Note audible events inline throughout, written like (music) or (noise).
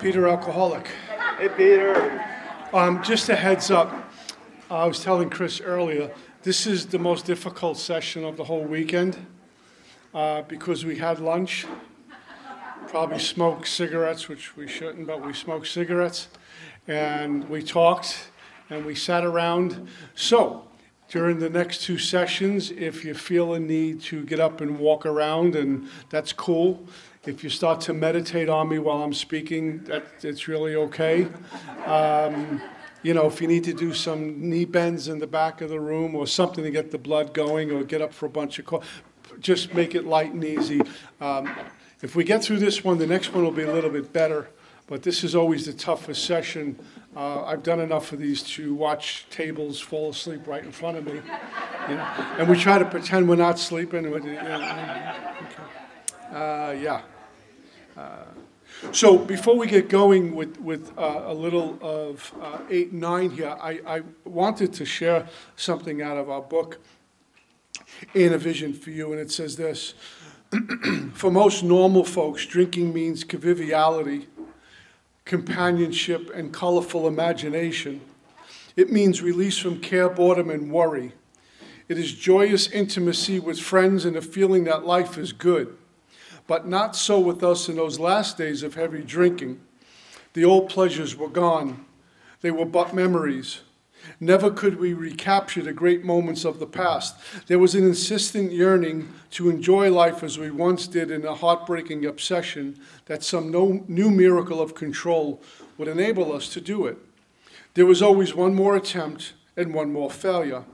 Peter Alcoholic. Hey, Peter. Um, just a heads up. I was telling Chris earlier, this is the most difficult session of the whole weekend uh, because we had lunch, probably smoked cigarettes, which we shouldn't, but we smoked cigarettes, and we talked and we sat around. So, during the next two sessions, if you feel a need to get up and walk around, and that's cool. If you start to meditate on me while I'm speaking, that, it's really okay. Um, you know, if you need to do some knee bends in the back of the room or something to get the blood going or get up for a bunch of calls, just make it light and easy. Um, if we get through this one, the next one will be a little bit better. But this is always the toughest session. Uh, I've done enough of these to watch tables fall asleep right in front of me. You know? And we try to pretend we're not sleeping. Uh, yeah. So before we get going with, with uh, a little of uh, 8 9 here, I, I wanted to share something out of our book, In a Vision for You, and it says this. (clears throat) for most normal folks, drinking means conviviality, companionship, and colorful imagination. It means release from care, boredom, and worry. It is joyous intimacy with friends and a feeling that life is good. But not so with us in those last days of heavy drinking. The old pleasures were gone, they were but memories. Never could we recapture the great moments of the past. There was an insistent yearning to enjoy life as we once did in a heartbreaking obsession that some no, new miracle of control would enable us to do it. There was always one more attempt and one more failure.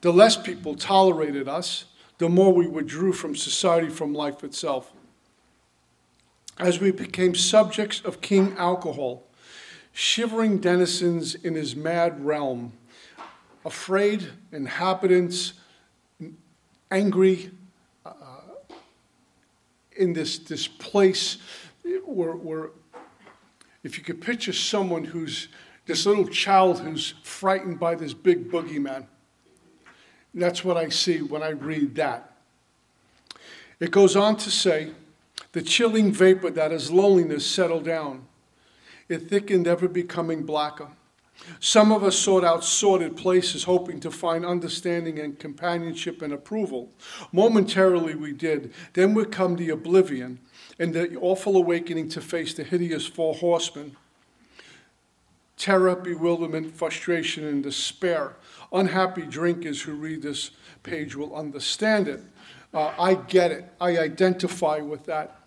The less people tolerated us, the more we withdrew from society, from life itself. As we became subjects of King Alcohol, shivering denizens in his mad realm, afraid inhabitants, angry uh, in this, this place where, where, if you could picture someone who's this little child who's frightened by this big boogeyman that's what I see when I read that. It goes on to say, the chilling vapor that is loneliness settled down. It thickened, ever becoming blacker. Some of us sought out sordid places, hoping to find understanding and companionship and approval. Momentarily we did. Then would come the oblivion and the awful awakening to face the hideous four horsemen terror, bewilderment, frustration, and despair. Unhappy drinkers who read this page will understand it. Uh, I get it. I identify with that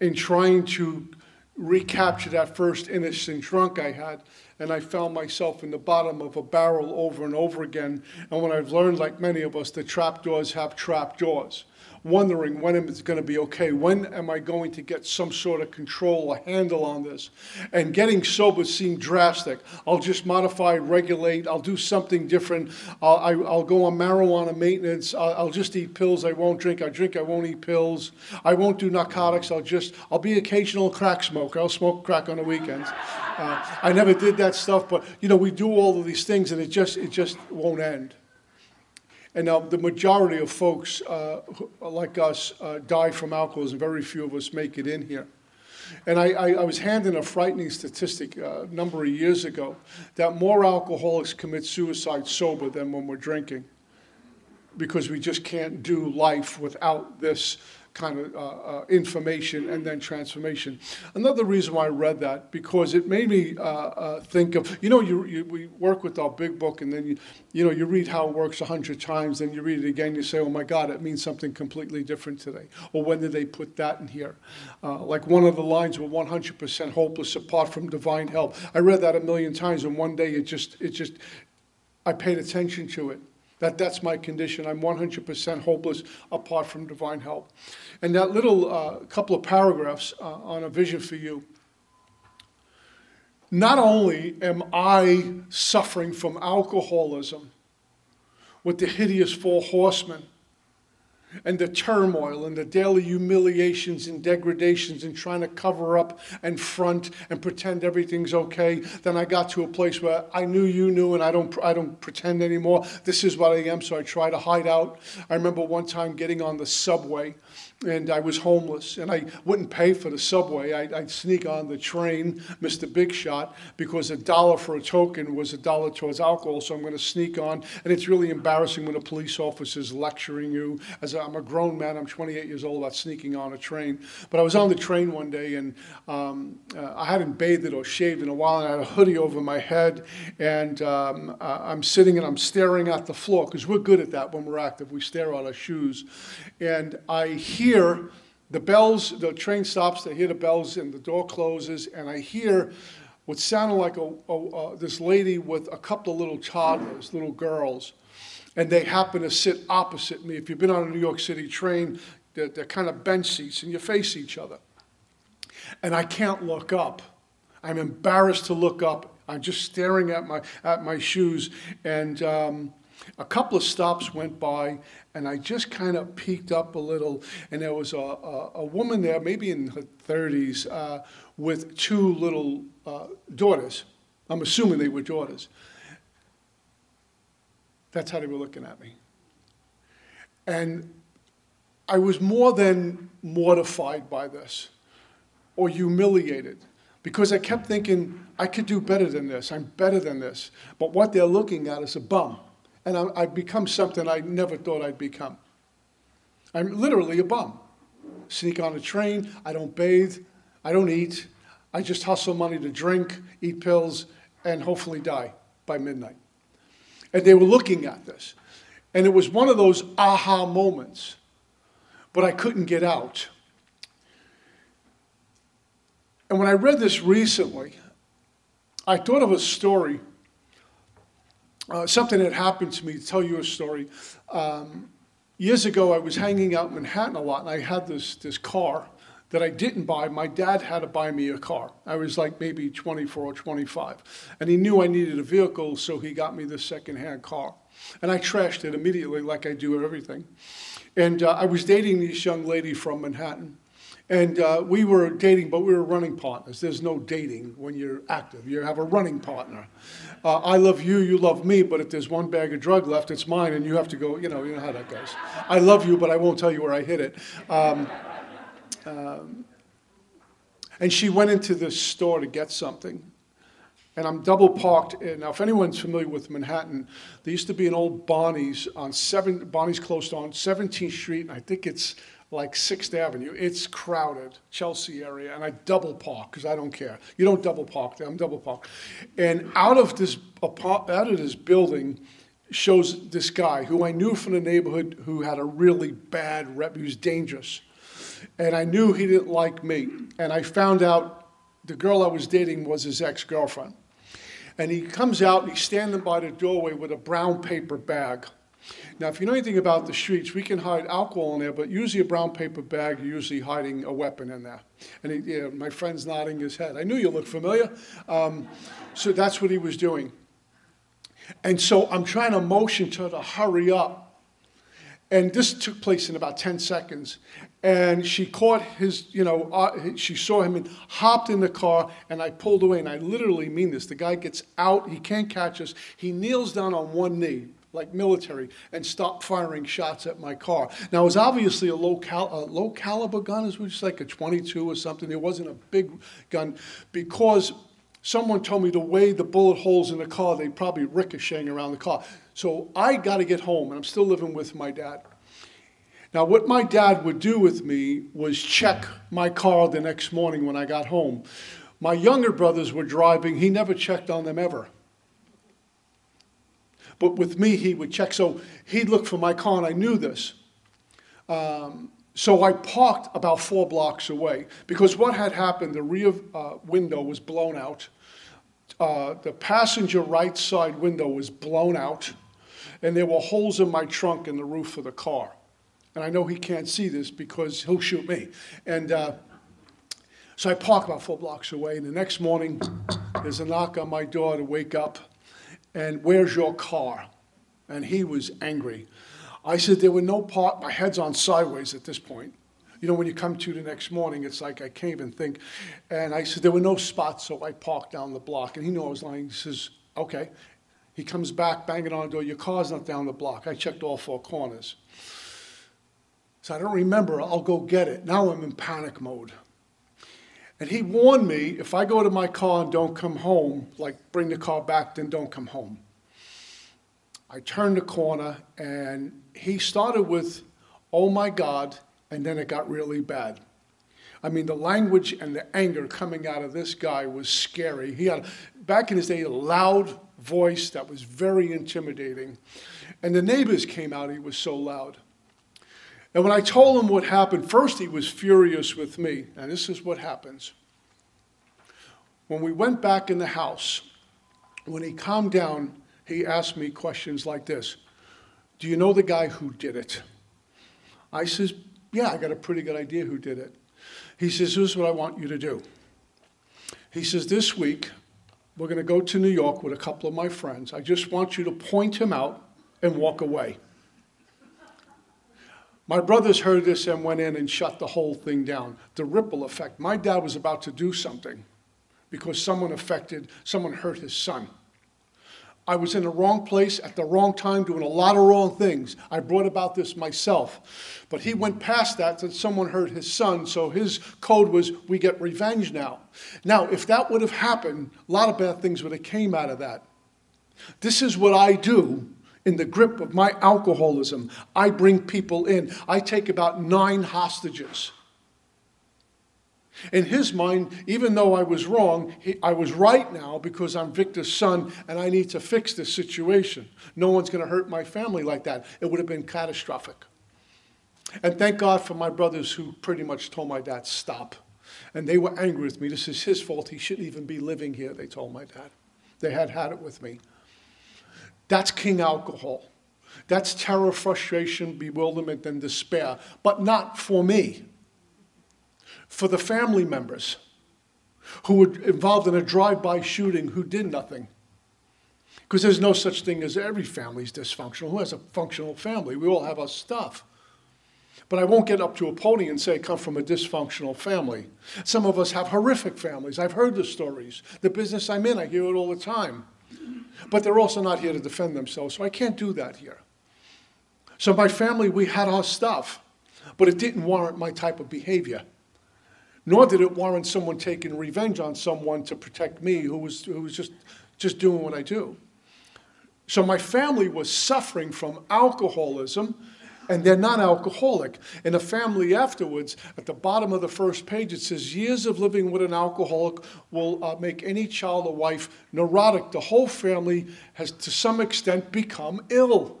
in trying to recapture that first innocent drunk I had. And I found myself in the bottom of a barrel over and over again. And when I've learned, like many of us, that trap doors have trap doors wondering when it's going to be okay. When am I going to get some sort of control or handle on this? And getting sober seemed drastic. I'll just modify, regulate. I'll do something different. I'll, I, will go on marijuana maintenance. I'll, I'll, just eat pills. I won't drink. I drink. I won't eat pills. I won't do narcotics. I'll just, I'll be occasional crack smoker. I'll smoke crack on the weekends. Uh, I never did that stuff, but you know, we do all of these things and it just, it just won't end. And now the majority of folks uh, like us uh, die from alcoholism. Very few of us make it in here. And I, I, I was handed a frightening statistic uh, a number of years ago that more alcoholics commit suicide sober than when we're drinking because we just can't do life without this kind of uh, uh, information and then transformation. Another reason why I read that because it made me uh, uh, think of you know you, you, we work with our big book and then you you know you read how it works a hundred times then you read it again you say oh my God it means something completely different today. Or when did they put that in here? Uh, like one of the lines were 100% hopeless apart from divine help. I read that a million times and one day it just it just I paid attention to it that that's my condition. I'm 100% hopeless apart from divine help. And that little uh, couple of paragraphs uh, on a vision for you. Not only am I suffering from alcoholism with the hideous four horsemen, and the turmoil and the daily humiliations and degradations and trying to cover up and front and pretend everything's okay. Then I got to a place where I knew you knew and I don't, I don't pretend anymore. This is what I am, so I try to hide out. I remember one time getting on the subway and I was homeless, and I wouldn't pay for the subway. I'd, I'd, sneak on the train, Mr. Big Shot, because a dollar for a token was a dollar towards alcohol, so I'm going to sneak on. And it's really embarrassing when a police officer's lecturing you. As i am a grown man, I'm 28 years old, about sneaking on a train. But I was on the train one day, and um, uh, I hadn't bathed or shaved in a while, and I had a hoodie over my head, and um, uh, I'm sitting and I'm staring at the floor, because we're good at that when we're active. We stare at our shoes. And I hear hear the bells, the train stops, I hear the bells, and the door closes, and I hear what sounded like a, a, this lady with a couple of little toddlers, little girls, and they happen to sit opposite me. If you've been on a New York City train, they're, they're kind of bench seats, and you face each other. And I can't look up. I'm embarrassed to look up. I'm just staring at my, at my shoes, and um, a couple of stops went by, and I just kind of peeked up a little, and there was a, a, a woman there, maybe in her 30s, uh, with two little uh, daughters. I'm assuming they were daughters. That's how they were looking at me. And I was more than mortified by this or humiliated because I kept thinking, I could do better than this. I'm better than this. But what they're looking at is a bum and I, have become something I never thought I'd become. I'm literally a bum. Sneak on a train, I don't bathe, I don't eat, I just hustle money to drink, eat pills, and hopefully die by midnight. And they were looking at this. And it was one of those aha moments, but I couldn't get out. And when I read this recently, I thought of a story uh, something that happened to me, to tell you a story. Um, years ago, I was hanging out in Manhattan a lot, and I had this, this car that I didn't buy. My dad had to buy me a car. I was like maybe 24 or 25. And he knew I needed a vehicle, so he got me this secondhand car. And I trashed it immediately, like I do everything. And uh, I was dating this young lady from Manhattan. And uh, we were dating, but we were running partners. There's no dating when you're active. You have a running partner. Uh, I love you, you love me, but if there's one bag of drug left, it's mine, and you have to go, you know, you know how that goes. I love you, but I won't tell you where I hid it. Um, um, and she went into this store to get something. And I'm double parked. Now, if anyone's familiar with Manhattan, there used to be an old Barneys on seven, Barneys closed on 17th Street, and I think it's like Sixth Avenue. It's crowded, Chelsea area, and I double park because I don't care. You don't double park there. I'm double park, and out of this out of this building shows this guy who I knew from the neighborhood who had a really bad rep. He was dangerous, and I knew he didn't like me. And I found out the girl I was dating was his ex girlfriend. And he comes out and he's standing by the doorway with a brown paper bag now, if you know anything about the streets, we can hide alcohol in there, but usually a brown paper bag, you're usually hiding a weapon in there. And he, yeah, my friend's nodding his head. I knew you looked familiar. Um, so that's what he was doing. And so I'm trying to motion to her to hurry up. And this took place in about 10 seconds. And she caught his, you know, uh, she saw him and hopped in the car, and I pulled away. And I literally mean this. The guy gets out, he can't catch us. He kneels down on one knee, like military, and stopped firing shots at my car. Now, it was obviously a low, cal- a low caliber gun, it was just like a 22 or something. It wasn't a big gun because someone told me the way the bullet holes in the car, they'd probably ricocheting around the car. So I got to get home, and I'm still living with my dad. Now, what my dad would do with me was check my car the next morning when I got home. My younger brothers were driving, he never checked on them ever. But with me, he would check. So he'd look for my car, and I knew this. Um, so I parked about four blocks away because what had happened, the rear uh, window was blown out. Uh, the passenger right side window was blown out, and there were holes in my trunk in the roof of the car. And I know he can't see this because he'll shoot me. And uh, so I park about four blocks away, and the next morning, there's a knock on my door to wake up and where's your car? And he was angry. I said, there were no part, my head's on sideways at this point. You know, when you come to the next morning, it's like I can't even think. And I said, there were no spots, so I parked down the block. And he knew I was lying. He says, okay. He comes back, banging on the door. Your car's not down the block. I checked all four corners. So I don't remember. I'll go get it. Now I'm in panic mode. And he warned me if I go to my car and don't come home, like bring the car back, then don't come home. I turned the corner and he started with, oh my God, and then it got really bad. I mean, the language and the anger coming out of this guy was scary. He had, back in his day, a loud voice that was very intimidating. And the neighbors came out, he was so loud. And when I told him what happened, first he was furious with me. And this is what happens. When we went back in the house, when he calmed down, he asked me questions like this Do you know the guy who did it? I says, Yeah, I got a pretty good idea who did it. He says, Here's what I want you to do. He says, This week, we're going to go to New York with a couple of my friends. I just want you to point him out and walk away. My brothers heard this and went in and shut the whole thing down. The ripple effect. My dad was about to do something because someone affected, someone hurt his son. I was in the wrong place at the wrong time doing a lot of wrong things. I brought about this myself. But he went past that that someone hurt his son, so his code was we get revenge now. Now, if that would have happened, a lot of bad things would have came out of that. This is what I do in the grip of my alcoholism. I bring people in. I take about nine hostages. In his mind, even though I was wrong, he, I was right now because I'm Victor's son and I need to fix this situation. No one's going to hurt my family like that. It would have been catastrophic. And thank God for my brothers who pretty much told my dad, stop. And they were angry with me. This is his fault. He shouldn't even be living here, they told my dad. They had had it with me. That's king alcohol. That's terror, frustration, bewilderment, and despair, but not for me for the family members who were involved in a drive by shooting who did nothing. Because there's no such thing as every family is dysfunctional. Who has a functional family? We all have our stuff. But I won't get up to a podium and say I come from a dysfunctional family. Some of us have horrific families. I've heard the stories. The business I'm in, I hear it all the time. But they're also not here to defend themselves, so I can't do that here. So my family, we had our stuff, but it didn't warrant my type of behavior nor did it warrant someone taking revenge on someone to protect me who was, who was just, just doing what I do. So my family was suffering from alcoholism, and they're not alcoholic. In the family afterwards, at the bottom of the first page, it says, Years of living with an alcoholic will uh, make any child or wife neurotic. The whole family has, to some extent, become ill.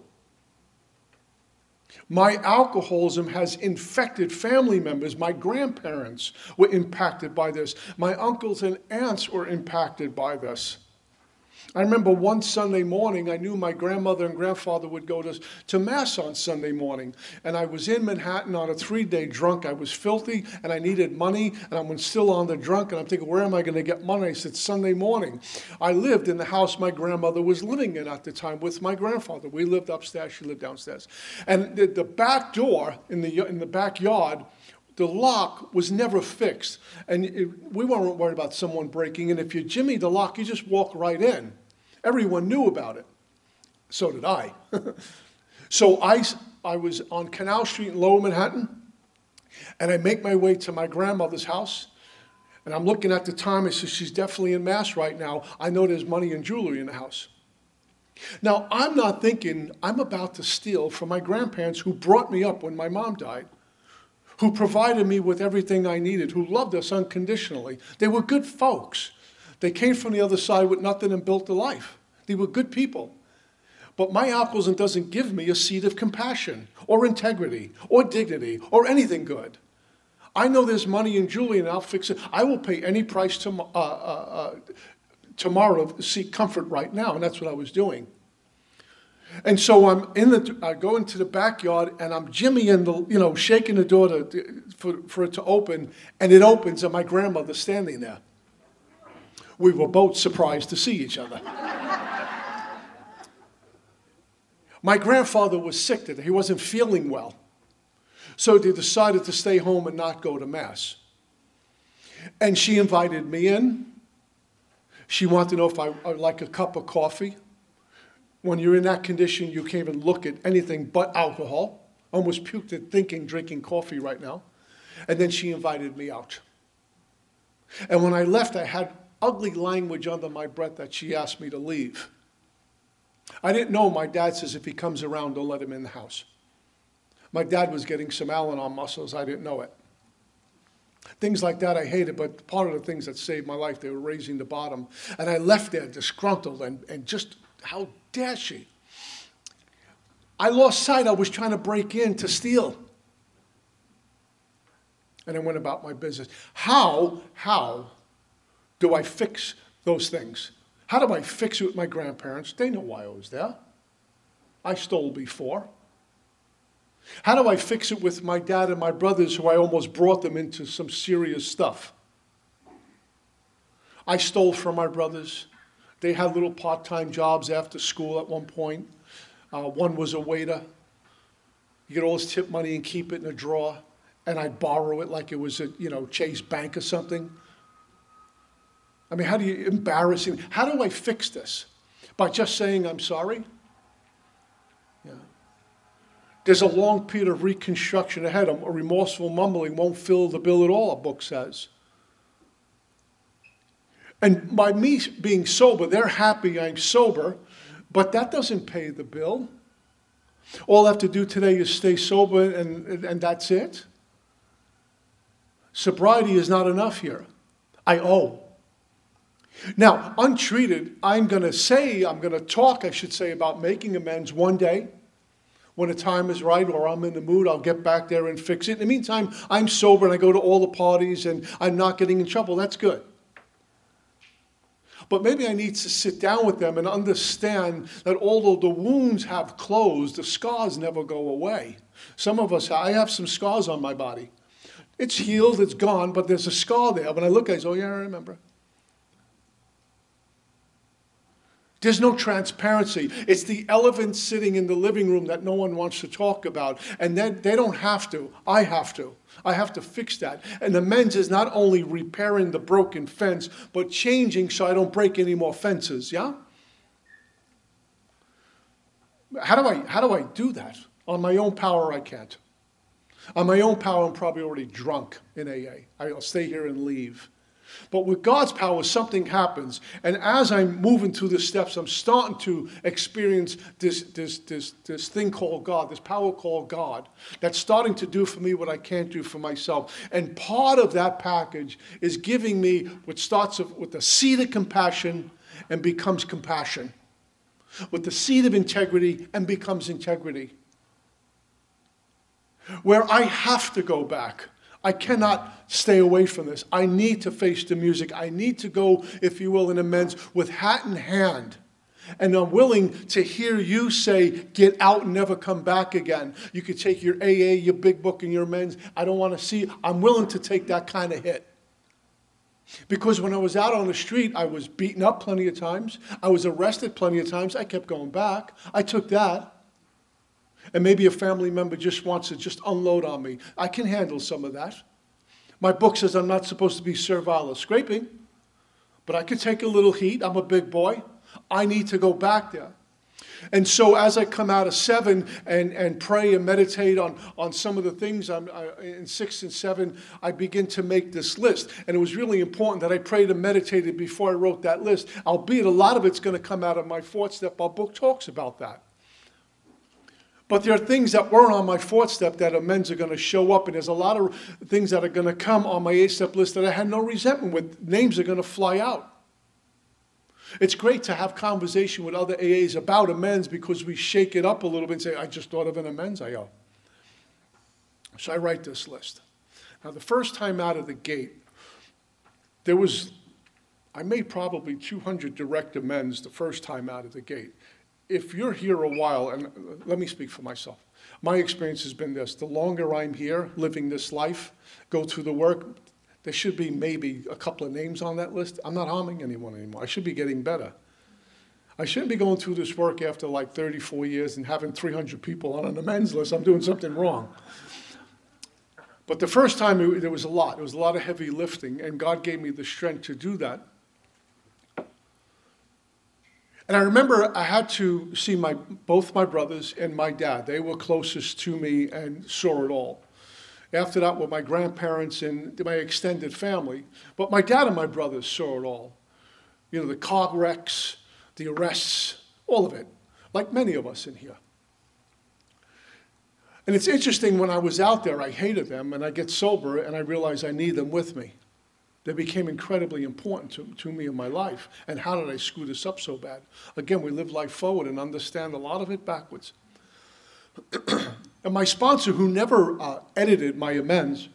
My alcoholism has infected family members. My grandparents were impacted by this. My uncles and aunts were impacted by this. I remember one Sunday morning, I knew my grandmother and grandfather would go to, to Mass on Sunday morning. And I was in Manhattan on a three day drunk. I was filthy and I needed money, and I'm still on the drunk. And I'm thinking, where am I going to get money? I said, Sunday morning. I lived in the house my grandmother was living in at the time with my grandfather. We lived upstairs, she lived downstairs. And the, the back door in the, in the backyard, the lock was never fixed. And it, we weren't worried about someone breaking in. If you jimmy the lock, you just walk right in. Everyone knew about it. So did I. (laughs) so I, I was on Canal Street in Lower Manhattan, and I make my way to my grandmother's house. And I'm looking at the time. I said, She's definitely in Mass right now. I know there's money and jewelry in the house. Now, I'm not thinking I'm about to steal from my grandparents who brought me up when my mom died, who provided me with everything I needed, who loved us unconditionally. They were good folks. They came from the other side with nothing and built a life. They were good people. But my alcoholism doesn't give me a seed of compassion or integrity or dignity or anything good. I know there's money in Julie and I'll fix it. I will pay any price to, uh, uh, uh, tomorrow to seek comfort right now, and that's what I was doing. And so I'm in the, I go into the backyard and I'm jimmying the, you know, shaking the door to, for, for it to open, and it opens and my grandmother's standing there we were both surprised to see each other. My grandfather was sick today. He wasn't feeling well. So they decided to stay home and not go to Mass. And she invited me in. She wanted to know if I would like a cup of coffee. When you're in that condition, you can't even look at anything but alcohol. Almost puked at thinking, drinking coffee right now. And then she invited me out. And when I left, I had ugly language under my breath that she asked me to leave. I didn't know my dad says if he comes around, don't let him in the house. My dad was getting some Al muscles, I didn't know it. Things like that I hated, but part of the things that saved my life, they were raising the bottom. And I left there disgruntled and, and just, how she? I lost sight, I was trying to break in to steal. And I went about my business. How, how do I fix those things? How do I fix it with my grandparents? They know why I was there. I stole before. How do I fix it with my dad and my brothers who I almost brought them into some serious stuff? I stole from my brothers. They had little part time jobs after school at one point. Uh, one was a waiter. You get all his tip money and keep it in a drawer, and I'd borrow it like it was a you know Chase Bank or something. I mean, how do you embarrass embarrassing? How do I fix this? By just saying I'm sorry? Yeah. There's a long period of reconstruction ahead. A remorseful mumbling won't fill the bill at all, a book says. And by me being sober, they're happy I'm sober, but that doesn't pay the bill. All I have to do today is stay sober, and, and that's it. Sobriety is not enough here. I owe. Now, untreated, I'm going to say, I'm going to talk, I should say, about making amends one day. When the time is right or I'm in the mood, I'll get back there and fix it. In the meantime, I'm sober and I go to all the parties and I'm not getting in trouble. That's good. But maybe I need to sit down with them and understand that although the wounds have closed, the scars never go away. Some of us, I have some scars on my body. It's healed, it's gone, but there's a scar there. When I look, at it, I say, oh, yeah, I remember. There's no transparency. It's the elephant sitting in the living room that no one wants to talk about. And then they don't have to. I have to. I have to fix that. And the men's is not only repairing the broken fence, but changing so I don't break any more fences, yeah? How do I how do I do that? On my own power I can't. On my own power I'm probably already drunk in AA. I'll stay here and leave. But with God's power, something happens. And as I'm moving through the steps, I'm starting to experience this, this, this, this thing called God, this power called God, that's starting to do for me what I can't do for myself. And part of that package is giving me what starts with the seed of compassion and becomes compassion, with the seed of integrity and becomes integrity. Where I have to go back I cannot stay away from this. I need to face the music. I need to go, if you will, in amends with hat in hand. And I'm willing to hear you say, get out and never come back again. You could take your AA, your big book, and your amends. I don't want to see. I'm willing to take that kind of hit. Because when I was out on the street, I was beaten up plenty of times. I was arrested plenty of times. I kept going back. I took that. And maybe a family member just wants to just unload on me. I can handle some of that. My book says I'm not supposed to be servile or scraping, but I could take a little heat. I'm a big boy. I need to go back there. And so, as I come out of seven and, and pray and meditate on, on some of the things I'm, I, in six and seven, I begin to make this list. And it was really important that I prayed and meditated before I wrote that list, albeit a lot of it's going to come out of my fourth step. Our book talks about that. But there are things that weren't on my fourth step that amends are going to show up, and there's a lot of things that are going to come on my eight step list that I had no resentment with. Names are going to fly out. It's great to have conversation with other AAs about amends because we shake it up a little bit and say, I just thought of an amends I owe. So I write this list. Now, the first time out of the gate, there was, I made probably 200 direct amends the first time out of the gate if you're here a while, and let me speak for myself, my experience has been this the longer I'm here living this life, go through the work, there should be maybe a couple of names on that list. I'm not harming anyone anymore. I should be getting better. I shouldn't be going through this work after like 34 years and having 300 people on an amends list. I'm doing something wrong. But the first time, it, there was a lot. It was a lot of heavy lifting, and God gave me the strength to do that. And I remember I had to see my, both my brothers and my dad. They were closest to me and saw it all. After that were my grandparents and my extended family. But my dad and my brothers saw it all. You know, the car wrecks, the arrests, all of it, like many of us in here. And it's interesting, when I was out there, I hated them, and I get sober and I realize I need them with me. They became incredibly important to, to me in my life. And how did I screw this up so bad? Again, we live life forward and understand a lot of it backwards. (clears throat) and my sponsor, who never uh, edited my amends,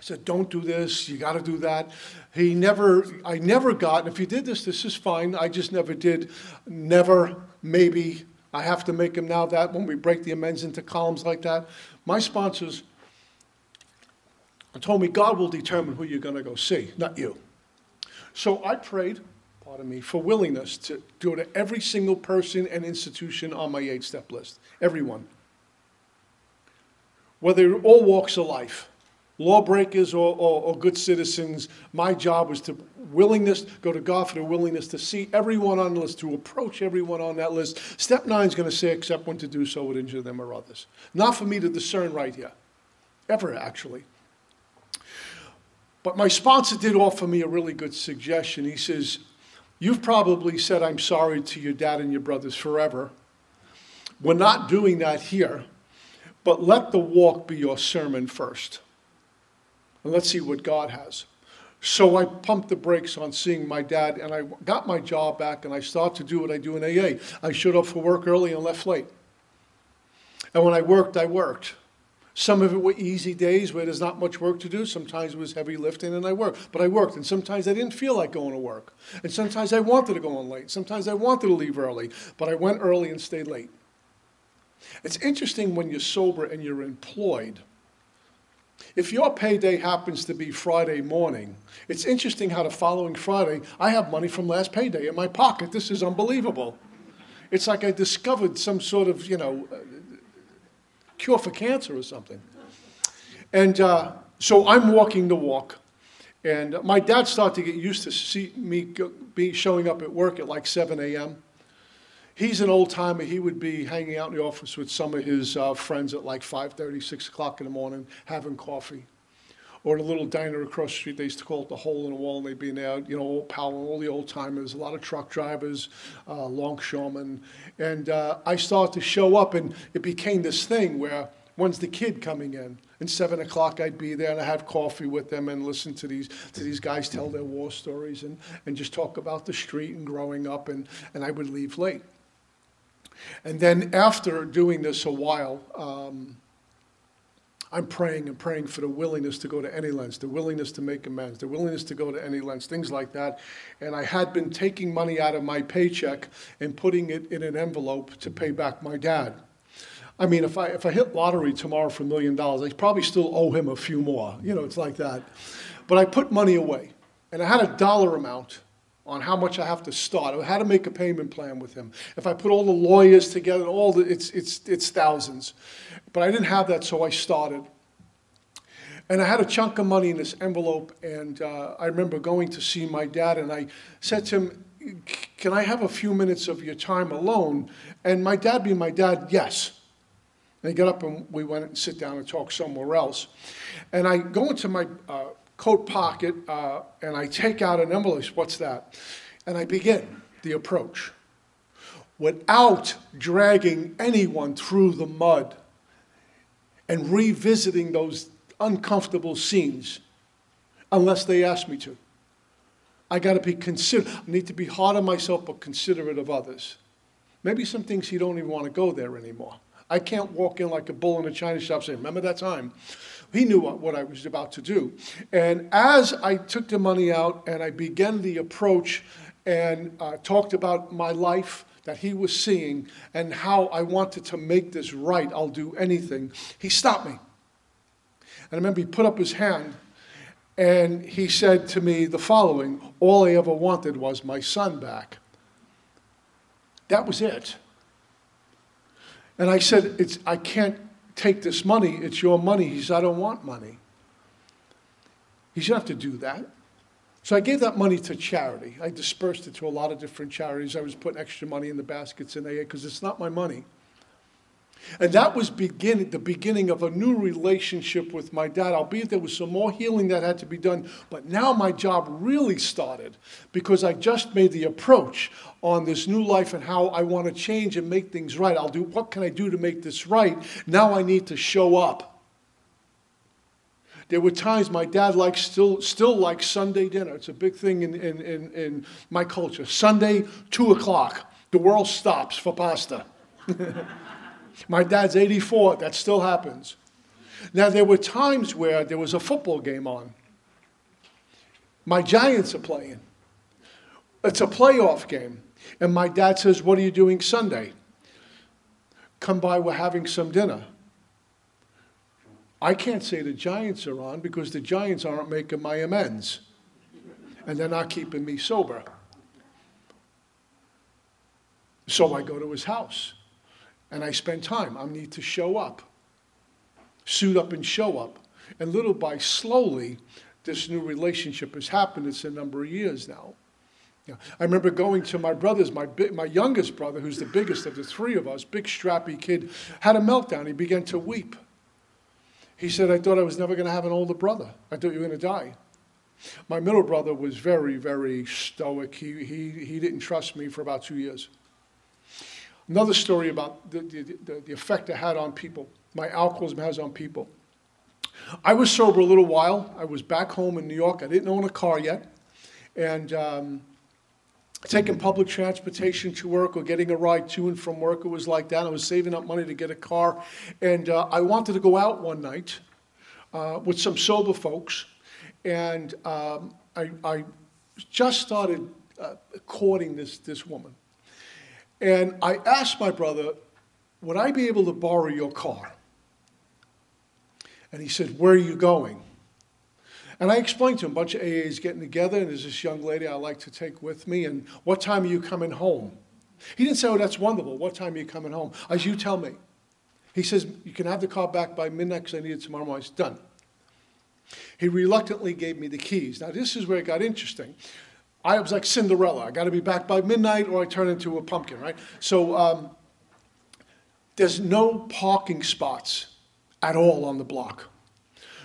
said, "Don't do this. You got to do that." He never, I never got. If you did this, this is fine. I just never did. Never, maybe. I have to make him now. That when we break the amends into columns like that, my sponsors and told me God will determine who you're going to go see, not you. So I prayed, pardon me, for willingness to go to every single person and institution on my eight step list. Everyone. Whether all walks of life, lawbreakers or, or, or, good citizens, my job was to willingness, go to God for the willingness to see everyone on the list, to approach everyone on that list. Step nine is going to say, except when to do so would injure them or others. Not for me to discern right here. Ever, actually. But my sponsor did offer me a really good suggestion. He says, You've probably said, I'm sorry to your dad and your brothers forever. We're not doing that here, but let the walk be your sermon first. And let's see what God has. So I pumped the brakes on seeing my dad, and I got my job back, and I started to do what I do in AA. I showed up for work early and left late. And when I worked, I worked. Some of it were easy days where there's not much work to do. Sometimes it was heavy lifting and I worked. But I worked. And sometimes I didn't feel like going to work. And sometimes I wanted to go on late. Sometimes I wanted to leave early. But I went early and stayed late. It's interesting when you're sober and you're employed. If your payday happens to be Friday morning, it's interesting how the following Friday, I have money from last payday in my pocket. This is unbelievable. It's like I discovered some sort of, you know, cure for cancer or something. And uh, so I'm walking the walk. And my dad started to get used to see me go, be showing up at work at like 7 a.m. He's an old timer. He would be hanging out in the office with some of his uh, friends at like 5:30, 6 o'clock in the morning, having coffee. Or the little diner across the street, they used to call it the hole in the wall, and they'd be there, you know, old Powell, all the old timers, a lot of truck drivers, uh, longshoremen. And uh, I started to show up, and it became this thing where when's the kid coming in? And seven o'clock, I'd be there and I'd have coffee with them and listen to these to these guys tell their war stories and, and just talk about the street and growing up. And, and I would leave late. And then after doing this a while, um, I'm praying and praying for the willingness to go to any lengths, the willingness to make amends, the willingness to go to any lengths, things like that. And I had been taking money out of my paycheck and putting it in an envelope to pay back my dad. I mean, if I, if I hit lottery tomorrow for a million dollars, I probably still owe him a few more. You know, it's like that. But I put money away, and I had a dollar amount on how much I have to start, or how to make a payment plan with him. If I put all the lawyers together, all the, it's, it's, it's thousands. But I didn't have that, so I started. And I had a chunk of money in this envelope, and uh, I remember going to see my dad, and I said to him, Can I have a few minutes of your time alone? And my dad, being my dad, yes. And he got up, and we went and sit down and talk somewhere else. And I go into my uh, coat pocket uh, and I take out an envelope. What's that? And I begin the approach without dragging anyone through the mud and revisiting those uncomfortable scenes unless they ask me to. I got to be considerate. I need to be hard on myself, but considerate of others. Maybe some things you don't even want to go there anymore. I can't walk in like a bull in a china shop saying, Remember that time? He knew what, what I was about to do. And as I took the money out and I began the approach and uh, talked about my life that he was seeing and how I wanted to make this right, I'll do anything, he stopped me. And I remember he put up his hand and he said to me the following All I ever wanted was my son back. That was it. And I said, it's, I can't take this money. It's your money. He said, I don't want money. He said, you have to do that. So I gave that money to charity. I dispersed it to a lot of different charities. I was putting extra money in the baskets in AA because it's not my money. And that was begin, the beginning of a new relationship with my dad, albeit there was some more healing that had to be done. But now my job really started because I just made the approach on this new life and how I want to change and make things right. I'll do what can I do to make this right? Now I need to show up. There were times my dad likes still still likes Sunday dinner. It's a big thing in, in, in, in my culture. Sunday, two o'clock. The world stops for pasta. (laughs) My dad's 84, that still happens. Now, there were times where there was a football game on. My Giants are playing. It's a playoff game. And my dad says, What are you doing Sunday? Come by, we're having some dinner. I can't say the Giants are on because the Giants aren't making my amends. And they're not keeping me sober. So I go to his house and I spend time. I need to show up, suit up and show up. And little by slowly, this new relationship has happened. It's a number of years now. Yeah. I remember going to my brother's, my, my youngest brother, who's the biggest of the three of us, big strappy kid, had a meltdown. He began to weep. He said, I thought I was never going to have an older brother. I thought you were going to die. My middle brother was very, very stoic. He, he, he didn't trust me for about two years. Another story about the, the, the, effect it had on people, my alcoholism has on people. I was sober a little while. I was back home in New York. I didn't own a car yet. And um, taking public transportation to work or getting a ride to and from work, it was like that. I was saving up money to get a car. And uh, I wanted to go out one night uh, with some sober folks. And um, I, I, just started uh, courting this, this woman. And I asked my brother, Would I be able to borrow your car? And he said, Where are you going? And I explained to him, a bunch of AAs getting together, and there's this young lady I like to take with me, and what time are you coming home? He didn't say, Oh, that's wonderful. What time are you coming home? As you tell me. He says, You can have the car back by midnight because I need it tomorrow morning. It's done. He reluctantly gave me the keys. Now, this is where it got interesting. I was like Cinderella. I got to be back by midnight or I turn into a pumpkin, right? So um, there's no parking spots at all on the block.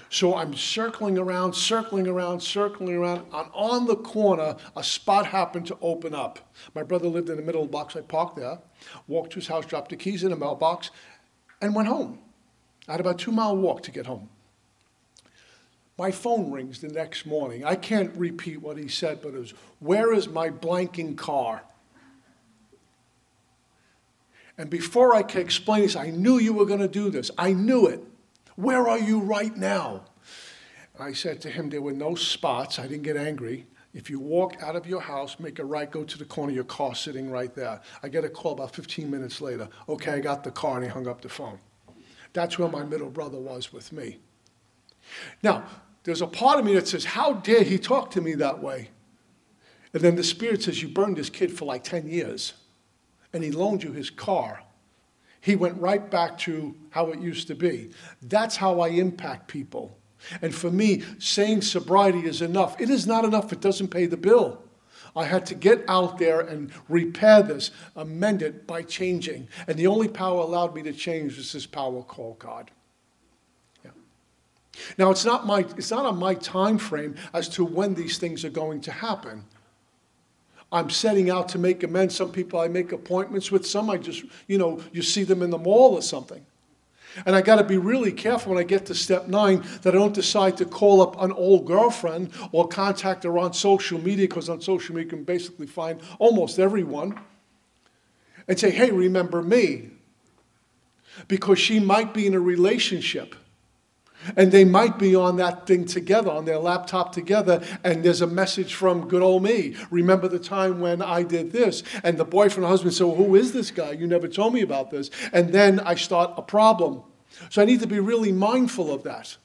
So I'm circling around, circling around, circling around. And on the corner, a spot happened to open up. My brother lived in the middle of the box. I parked there, walked to his house, dropped the keys in a mailbox, and went home. I had about two mile walk to get home. My phone rings the next morning. I can't repeat what he said, but it was, Where is my blanking car? And before I could explain this, I knew you were going to do this. I knew it. Where are you right now? I said to him, There were no spots. I didn't get angry. If you walk out of your house, make a right, go to the corner, your car sitting right there. I get a call about 15 minutes later. Okay, I got the car, and he hung up the phone. That's where my middle brother was with me. Now, there's a part of me that says, How dare he talk to me that way? And then the Spirit says, You burned this kid for like 10 years, and he loaned you his car. He went right back to how it used to be. That's how I impact people. And for me, saying sobriety is enough. It is not enough, it doesn't pay the bill. I had to get out there and repair this, amend it by changing. And the only power allowed me to change was this power called God. Now, it's not, my, it's not on my time frame as to when these things are going to happen. I'm setting out to make amends. Some people I make appointments with, some I just, you know, you see them in the mall or something. And I got to be really careful when I get to step nine that I don't decide to call up an old girlfriend or contact her on social media, because on social media you can basically find almost everyone, and say, hey, remember me. Because she might be in a relationship and they might be on that thing together, on their laptop together, and there's a message from good old me. Remember the time when I did this? And the boyfriend or husband said, well, Who is this guy? You never told me about this. And then I start a problem. So I need to be really mindful of that.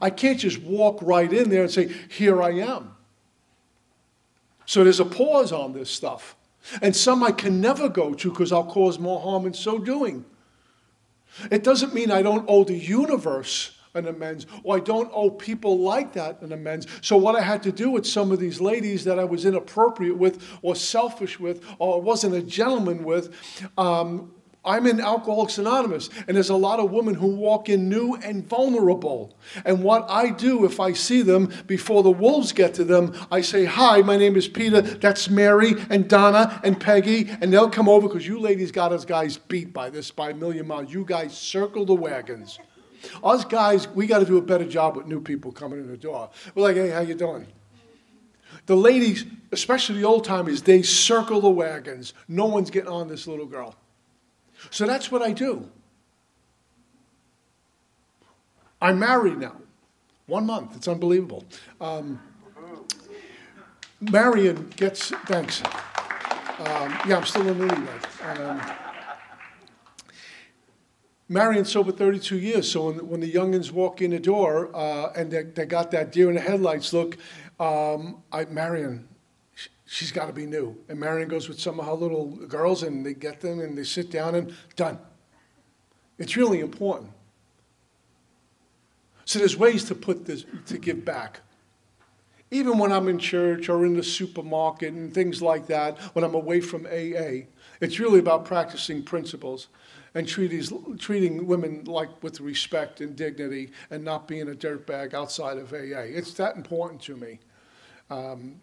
I can't just walk right in there and say, Here I am. So there's a pause on this stuff. And some I can never go to because I'll cause more harm in so doing. It doesn't mean I don't owe the universe an amends, or I don't owe people like that an amends. So, what I had to do with some of these ladies that I was inappropriate with, or selfish with, or wasn't a gentleman with, um, I'm in Alcoholics Anonymous, and there's a lot of women who walk in new and vulnerable. And what I do if I see them before the wolves get to them, I say, Hi, my name is Peter. That's Mary and Donna and Peggy. And they'll come over because you ladies got us guys beat by this by a million miles. You guys circle the wagons. Us guys, we got to do a better job with new people coming in the door. We're like, Hey, how you doing? The ladies, especially the old timers, they circle the wagons. No one's getting on this little girl. So that's what I do. I'm married now. One month. It's unbelievable. Um, Marion gets, thanks. Um, yeah, I'm still in newlywed. Um, Marion's sober 32 years, so when, when the youngins walk in the door uh, and they, they got that deer in the headlights look, um, I, Marion, she's got to be new. And Marion goes with some of her little girls, and they get them, and they sit down, and done. It's really important. So there's ways to put this to give back. Even when I'm in church or in the supermarket and things like that, when I'm away from AA, it's really about practicing principles and treating, treating women like with respect and dignity and not being a dirtbag outside of AA. It's that important to me. Um,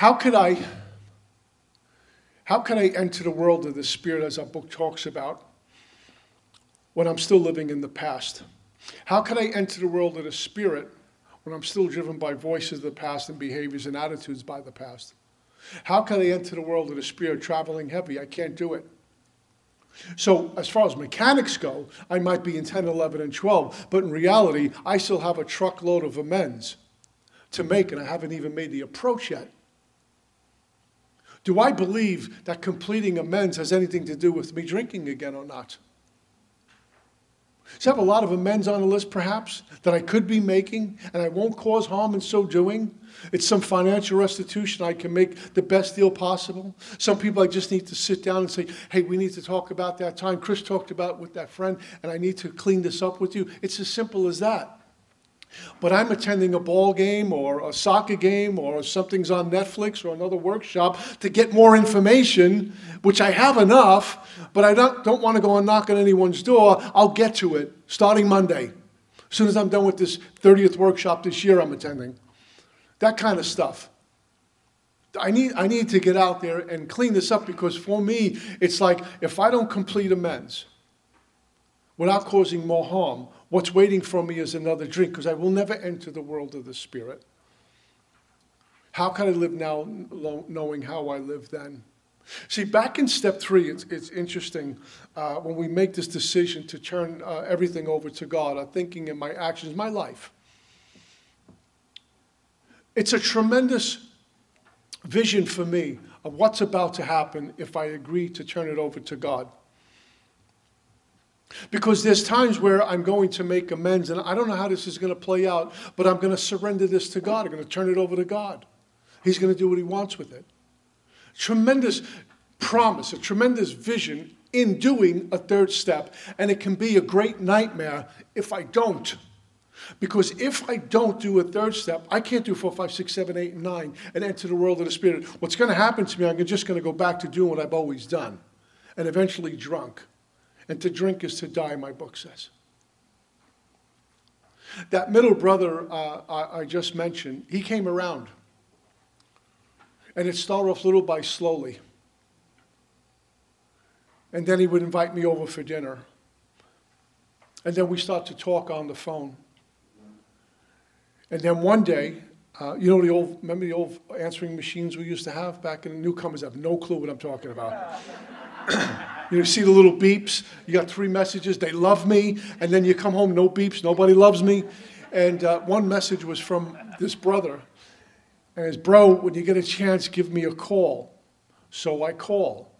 How could I how can I enter the world of the spirit as our book talks about when I'm still living in the past? How can I enter the world of the spirit when I'm still driven by voices of the past and behaviors and attitudes by the past? How can I enter the world of the spirit traveling heavy? I can't do it. So, as far as mechanics go, I might be in 10, 11, and 12, but in reality, I still have a truckload of amends to make, and I haven't even made the approach yet. Do I believe that completing amends has anything to do with me drinking again or not? So I have a lot of amends on the list, perhaps, that I could be making, and I won't cause harm in so doing. It's some financial restitution. I can make the best deal possible. Some people I just need to sit down and say, hey, we need to talk about that time Chris talked about with that friend, and I need to clean this up with you. It's as simple as that. But I'm attending a ball game or a soccer game or something's on Netflix or another workshop to get more information, which I have enough, but I don't, don't want to go and knock on anyone's door. I'll get to it starting Monday. As soon as I'm done with this 30th workshop this year I'm attending. That kind of stuff. I need, I need to get out there and clean this up because for me, it's like if I don't complete amends without causing more harm, What's waiting for me is another drink because I will never enter the world of the Spirit. How can I live now knowing how I lived then? See, back in step three, it's, it's interesting uh, when we make this decision to turn uh, everything over to God, our thinking and my actions, my life. It's a tremendous vision for me of what's about to happen if I agree to turn it over to God. Because there's times where I'm going to make amends, and I don't know how this is going to play out, but I'm going to surrender this to God. I'm going to turn it over to God. He's going to do what He wants with it. Tremendous promise, a tremendous vision in doing a third step, and it can be a great nightmare if I don't. Because if I don't do a third step, I can't do four, five, six, seven, eight, and nine and enter the world of the Spirit. What's going to happen to me, I'm just going to go back to doing what I've always done and eventually drunk. And to drink is to die, my book says. That middle brother uh, I, I just mentioned, he came around. And it started off little by slowly. And then he would invite me over for dinner. And then we start to talk on the phone. And then one day, uh, you know the old, remember the old answering machines we used to have back in the newcomers have no clue what I'm talking about. (laughs) You see the little beeps. You got three messages. They love me. And then you come home, no beeps. Nobody loves me. And uh, one message was from this brother. And his bro, when you get a chance, give me a call. So I call.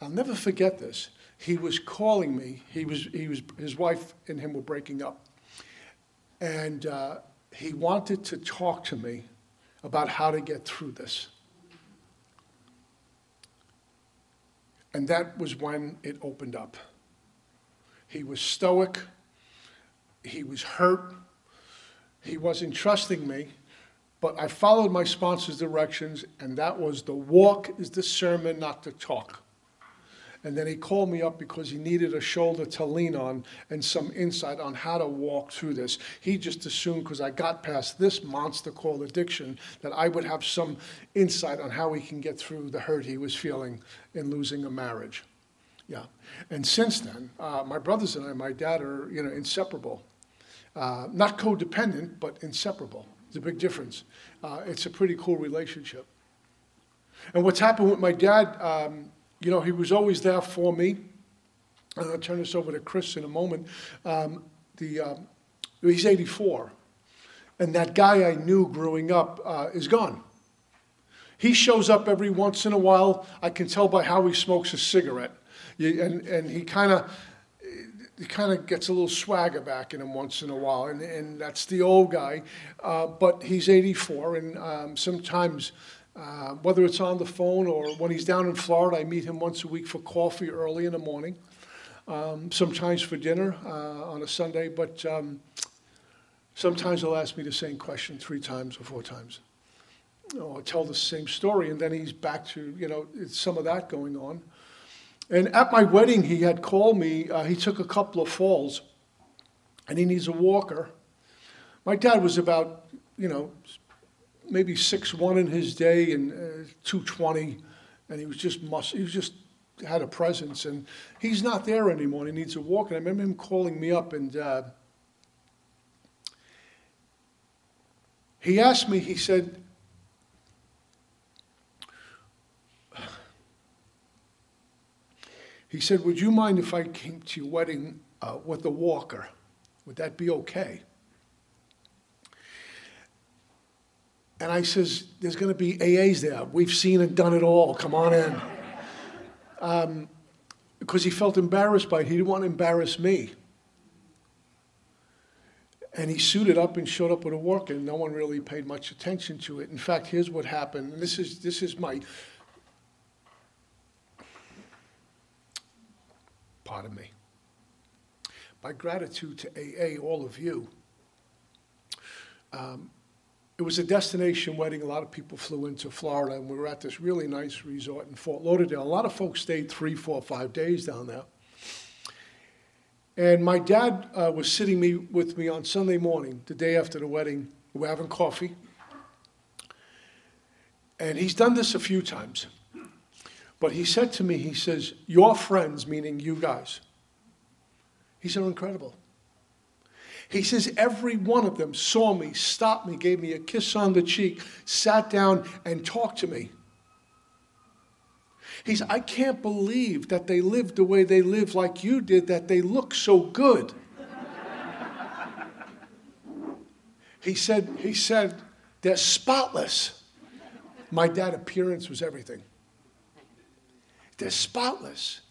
I'll never forget this. He was calling me. He was, he was, his wife and him were breaking up. And uh, he wanted to talk to me about how to get through this. And that was when it opened up. He was stoic. He was hurt. He wasn't trusting me. But I followed my sponsor's directions, and that was the walk is the sermon, not the talk. And then he called me up because he needed a shoulder to lean on and some insight on how to walk through this. He just assumed because I got past this monster called addiction that I would have some insight on how he can get through the hurt he was feeling in losing a marriage. Yeah. And since then, uh, my brothers and I, my dad, are you know inseparable. Uh, not codependent, but inseparable. It's a big difference. Uh, it's a pretty cool relationship. And what's happened with my dad, um, you know, he was always there for me. And I'll turn this over to Chris in a moment. Um, the, um, he's 84. And that guy I knew growing up uh, is gone. He shows up every once in a while. I can tell by how he smokes a cigarette. And, and he kind of he kind of gets a little swagger back in him once in a while, and, and that's the old guy. Uh, but he's 84, and um, sometimes uh, whether it's on the phone or when he's down in Florida, I meet him once a week for coffee early in the morning, um, sometimes for dinner uh, on a Sunday, but um, sometimes he'll ask me the same question three times or four times. Or tell the same story, and then he's back to, you know, some of that going on. And at my wedding, he had called me. Uh, he took a couple of falls, and he needs a walker. My dad was about, you know, maybe six one in his day and uh, 220, and he was just must. He was just had a presence, and he's not there anymore. And he needs a walk. And I remember him calling me up, and uh, he asked me. He said. He said, Would you mind if I came to your wedding uh, with a walker? Would that be okay? And I says, there's going to be AAs there. We've seen and done it all. Come on in. Um, because he felt embarrassed by it. He didn't want to embarrass me. And he suited up and showed up with a work, and no one really paid much attention to it. In fact, here's what happened. And this is, this is my, pardon me, my gratitude to AA, all of you. Um, it was a destination wedding. A lot of people flew into Florida, and we were at this really nice resort in Fort Lauderdale. A lot of folks stayed three, four, five days down there. And my dad uh, was sitting me, with me on Sunday morning, the day after the wedding. We are having coffee. And he's done this a few times. But he said to me, he says, Your friends, meaning you guys, he said, incredible. He says, every one of them saw me, stopped me, gave me a kiss on the cheek, sat down, and talked to me. He said, I can't believe that they lived the way they live like you did, that they look so good. he said, he said, they're spotless. My dad' appearance was everything. They're spotless.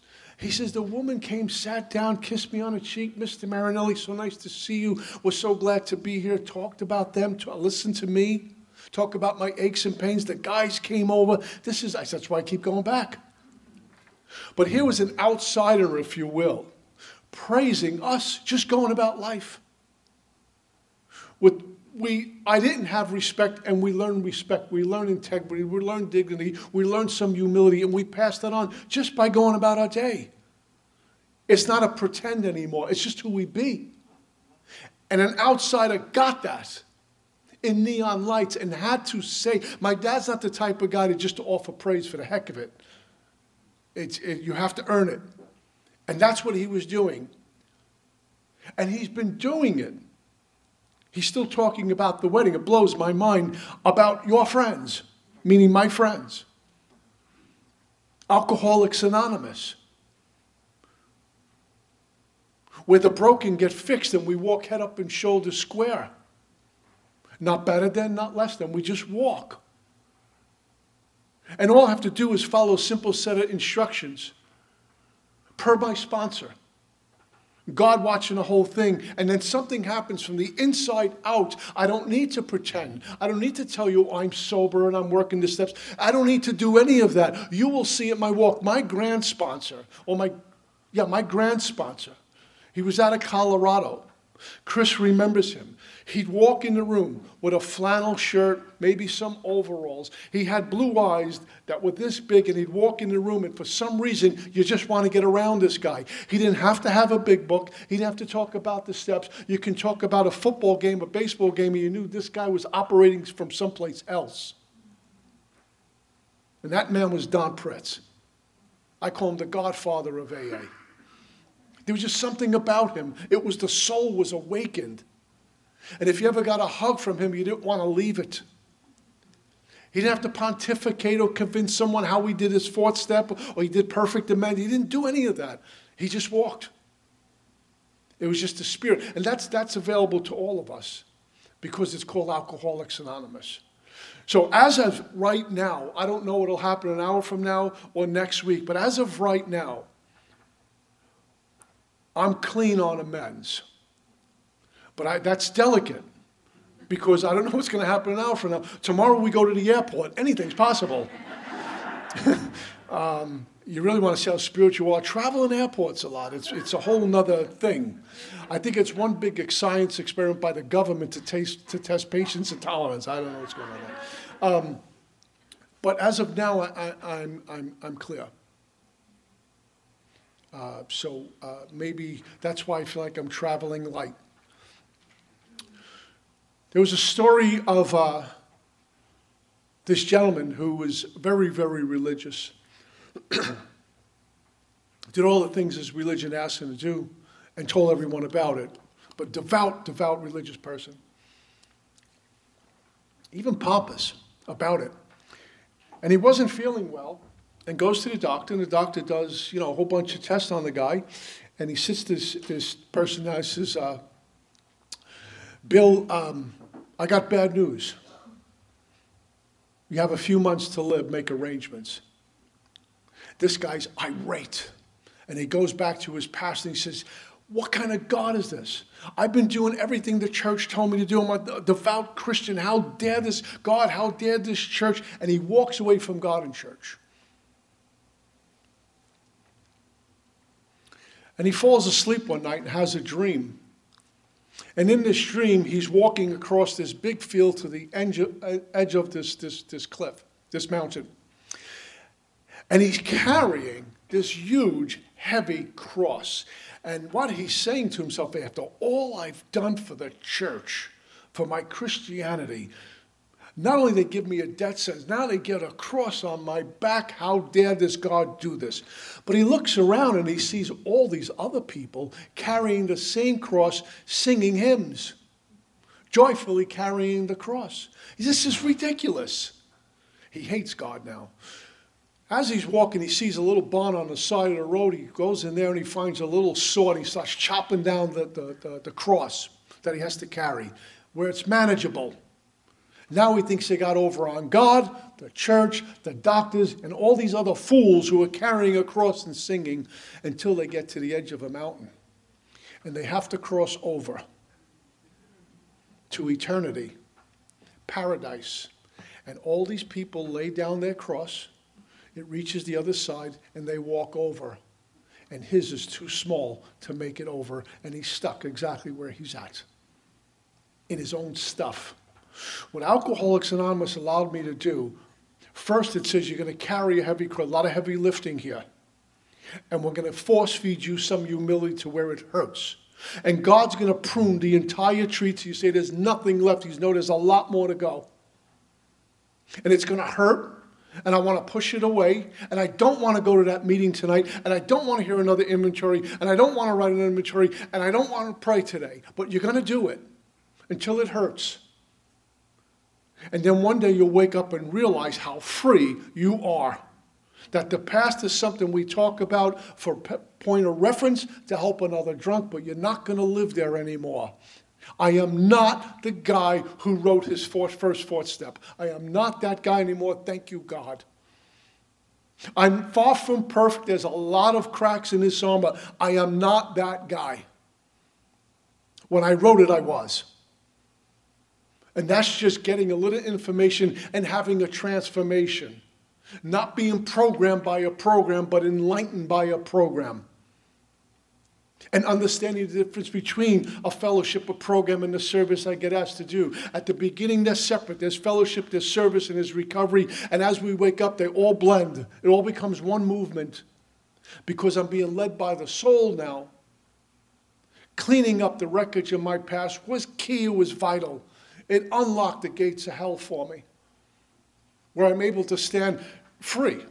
He says, The woman came, sat down, kissed me on the cheek. Mr. Marinelli, so nice to see you. Was so glad to be here. Talked about them, listened to me, talk about my aches and pains. The guys came over. This is, that's why I keep going back. But here was an outsider, if you will, praising us, just going about life. With we, I didn't have respect, and we learn respect. We learn integrity. We learn dignity. We learn some humility, and we pass that on just by going about our day. It's not a pretend anymore, it's just who we be. And an outsider got that in neon lights and had to say, My dad's not the type of guy to just to offer praise for the heck of it. It's, it, you have to earn it. And that's what he was doing. And he's been doing it He's still talking about the wedding. It blows my mind about your friends, meaning my friends. Alcoholics Anonymous. Where the broken get fixed and we walk head up and shoulders square. Not better than, not less than. We just walk. And all I have to do is follow simple set of instructions per my sponsor. God watching the whole thing, and then something happens from the inside out. I don't need to pretend. I don't need to tell you I'm sober and I'm working the steps. I don't need to do any of that. You will see at my walk. My grand sponsor, or my, yeah, my grand sponsor, he was out of Colorado. Chris remembers him. He'd walk in the room with a flannel shirt, maybe some overalls. He had blue eyes that were this big, and he'd walk in the room, and for some reason, you just want to get around this guy. He didn't have to have a big book, he didn't have to talk about the steps. You can talk about a football game, a baseball game, and you knew this guy was operating from someplace else. And that man was Don Pritz. I call him the godfather of AA. There was just something about him. It was the soul was awakened. And if you ever got a hug from him, you didn't want to leave it. He didn't have to pontificate or convince someone how he did his fourth step or he did perfect amend. He didn't do any of that. He just walked. It was just the spirit. And that's, that's available to all of us because it's called Alcoholics Anonymous. So, as of right now, I don't know what'll happen an hour from now or next week, but as of right now, I'm clean on amends. But I, that's delicate because I don't know what's going to happen an hour from now. Tomorrow we go to the airport. Anything's possible. (laughs) um, you really want to see how spiritual you are. Travel in airports a lot. It's, it's a whole other thing. I think it's one big science experiment by the government to, taste, to test patience and tolerance. I don't know what's going on there. Um, but as of now, I, am I'm, I'm, I'm clear. Uh, so uh, maybe that's why I feel like I'm traveling light. There was a story of uh, this gentleman who was very, very religious. (clears throat) Did all the things his religion asked him to do and told everyone about it. But devout, devout religious person. Even pompous about it. And he wasn't feeling well and goes to the doctor, and the doctor does, you know, a whole bunch of tests on the guy. And he sits this, this person down and says, uh, Bill, um, I got bad news. You have a few months to live, make arrangements. This guy's irate. And he goes back to his pastor and he says, What kind of God is this? I've been doing everything the church told me to do. I'm a devout Christian. How dare this God? How dare this church? And he walks away from God and church. And he falls asleep one night and has a dream. And in this dream, he's walking across this big field to the edge of this, this, this cliff, this mountain. And he's carrying this huge, heavy cross. And what he's saying to himself, after all I've done for the church, for my Christianity, not only they give me a death sentence, now they get a cross on my back. How dare this God do this? But he looks around and he sees all these other people carrying the same cross, singing hymns, joyfully carrying the cross. This is ridiculous. He hates God now. As he's walking, he sees a little barn on the side of the road. He goes in there and he finds a little sword. He starts chopping down the, the, the, the cross that he has to carry, where it's manageable. Now he thinks they got over on God, the church, the doctors, and all these other fools who are carrying a cross and singing until they get to the edge of a mountain. And they have to cross over to eternity, paradise. And all these people lay down their cross, it reaches the other side, and they walk over. And his is too small to make it over, and he's stuck exactly where he's at in his own stuff. What Alcoholics Anonymous allowed me to do, first it says you're going to carry a heavy a lot of heavy lifting here. And we're going to force feed you some humility to where it hurts. And God's going to prune the entire tree till you say there's nothing left. He's know there's a lot more to go. And it's going to hurt. And I want to push it away. And I don't want to go to that meeting tonight. And I don't want to hear another inventory. And I don't want to write an inventory. And I don't want to pray today. But you're going to do it until it hurts. And then one day you'll wake up and realize how free you are. That the past is something we talk about for point of reference to help another drunk, but you're not going to live there anymore. I am not the guy who wrote his first fourth step. I am not that guy anymore. Thank you, God. I'm far from perfect. There's a lot of cracks in this armor. I am not that guy. When I wrote it, I was. And that's just getting a little information and having a transformation. Not being programmed by a program, but enlightened by a program. And understanding the difference between a fellowship, a program, and the service I get asked to do. At the beginning, they're separate. There's fellowship, there's service, and there's recovery. And as we wake up, they all blend. It all becomes one movement because I'm being led by the soul now. Cleaning up the wreckage of my past was key, it was vital. It unlocked the gates of hell for me, where I'm able to stand free.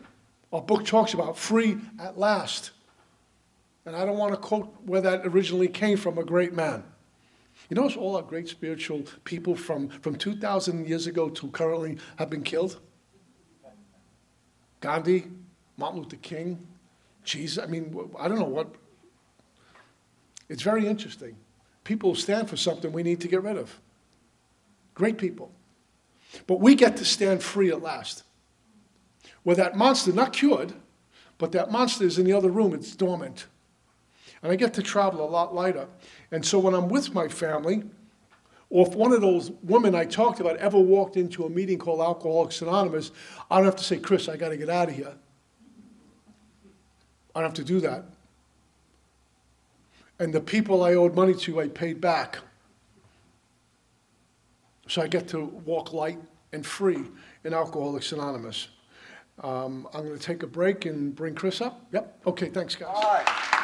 Our book talks about free at last. And I don't want to quote where that originally came from, a great man. You notice all our great spiritual people from, from 2,000 years ago to currently have been killed? Gandhi, Martin Luther King, Jesus. I mean, I don't know what. It's very interesting. People stand for something we need to get rid of. Great people. But we get to stand free at last. Where that monster, not cured, but that monster is in the other room, it's dormant. And I get to travel a lot lighter. And so when I'm with my family, or if one of those women I talked about ever walked into a meeting called Alcoholics Anonymous, I don't have to say, Chris, I got to get out of here. I don't have to do that. And the people I owed money to, I paid back. So I get to walk light and free in Alcoholics Anonymous. Um, I'm going to take a break and bring Chris up. Yep. Okay, thanks, guys.